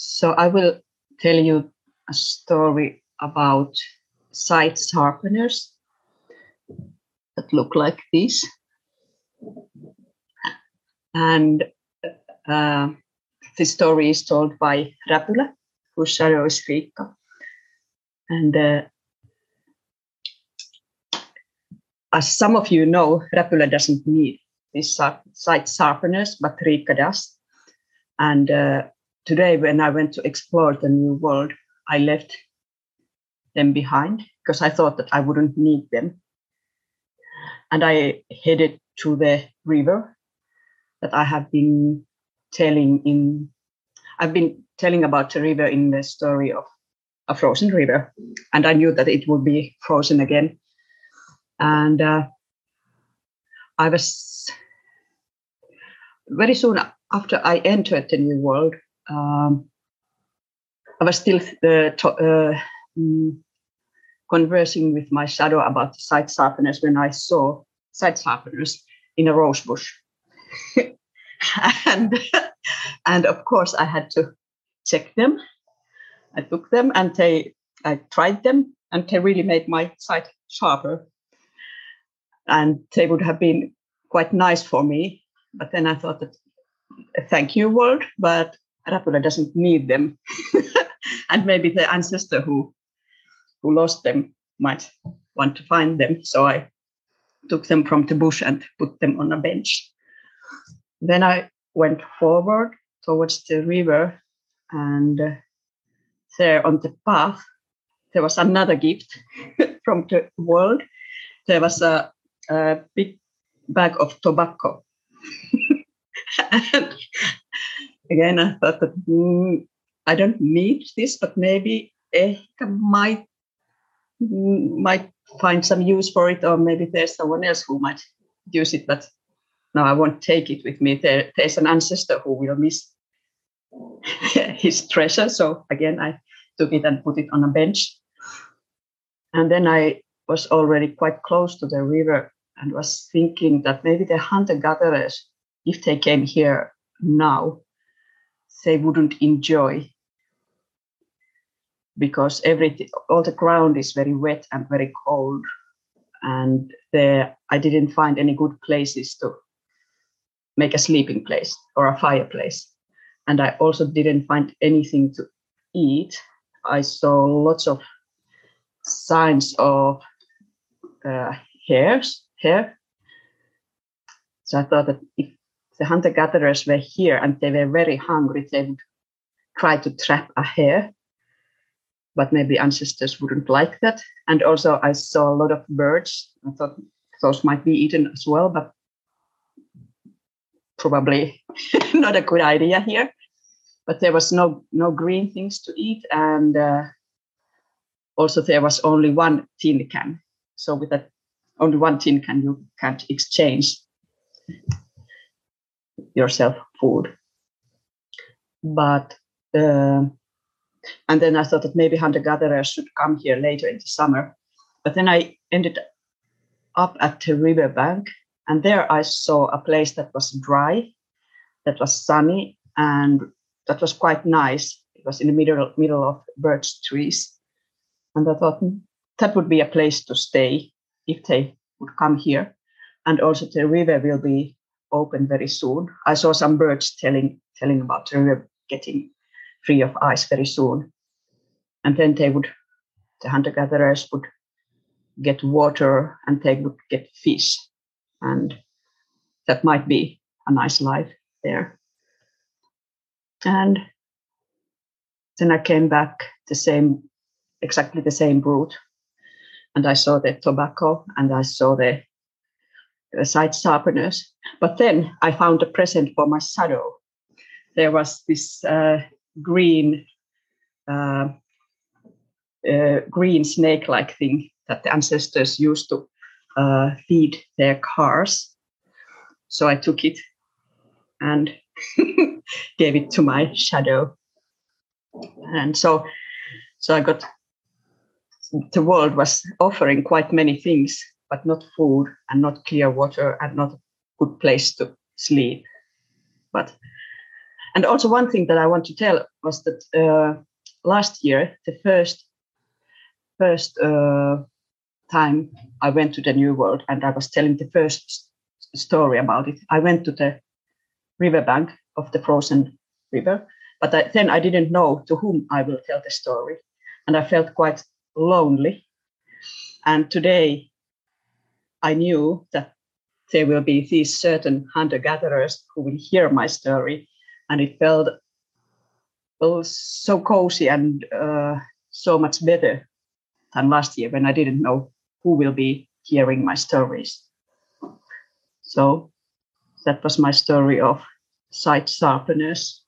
So I will tell you a story about sight sharpeners that look like this. And uh, the story is told by Räpylä, whose shadow is Riikka. And uh, as some of you know, Räpylä doesn't need these sight sharpeners, but Riikka does. And uh, today, when I went to explore the new world, I left them behind because I thought that I wouldn't need them. And I headed to the river that I have been telling in, I've been telling about the river in the story of a frozen river. And I knew that it would be frozen again. And uh, I was very soon after I entered the new world, um, I was still uh, to, uh, mm, conversing with my shadow about the sight sharpeners when I saw sight sharpeners in a rose bush. and, and of course, I had to check them. I took them and they, I tried them, and they really made my sight sharper. And they would have been quite nice for me. But then I thought that, thank you, world, but Räpylä doesn't need them. and maybe the ancestor who who lost them might want to find them. So I took them from the bush and put them on a bench. Then I went forward towards the river, and uh, there on the path, there was another gift from the world. There was a, a big bag of tobacco. and again, I thought that mm, I don't need this, but maybe Ehkä might might find some use for it, or maybe there's someone else who might use it. But no, I won't take it with me. There, there's an ancestor who will miss his treasure. So again, I took it and put it on a bench. And then I was already quite close to the river and was thinking that maybe the hunter gatherers, if they came here now, they wouldn't enjoy because everything, all the ground is very wet and very cold, and there I didn't find any good places to make a sleeping place or a fireplace, and I also didn't find anything to eat. I saw lots of signs of uh, hairs, hair. So I thought that if the hunter gatherers were here and they were very hungry, they would try to trap a hare but maybe ancestors wouldn't like that. And also, I saw a lot of birds. I thought those might be eaten as well, but probably not a good idea here. But there was no no green things to eat, and uh, also there was only one tin can. So with that only one tin can, you can't exchange yourself food. But uh, and then I thought that maybe hunter gatherers should come here later in the summer. But then I ended up at the riverbank, and there I saw a place that was dry, that was sunny, and that was quite nice. It was in the middle middle of birch trees, and I thought hmm, that would be a place to stay if they would come here. And also the river will be open very soon. I saw some birds telling telling about the river uh, getting free of ice very soon. And then they would, the hunter gatherers would get water and they would get fish. And that might be a nice life there. And then I came back the same, exactly the same route. And I saw the tobacco and I saw the, sight sharpeners. But then I found a present for my shadow. There was this uh, green uh, uh, green snake-like thing that the ancestors used to uh, feed their cars. So I took it and gave it to my shadow. And so, so I got the world was offering quite many things, but not food and not clear water and not a good place to sleep. But And also, one thing that I want to tell was that uh, last year, the first first uh, time I went to the New World, and I was telling the first story about it. I went to the riverbank of the frozen river, but I, then I didn't know to whom I will tell the story, and I felt quite lonely. And today, I knew that there will be these certain hunter gatherers who will hear my story, and it felt well, so cozy and uh, so much better than last year when I didn't know who will be hearing my stories. So that was my story of sight sharpeners.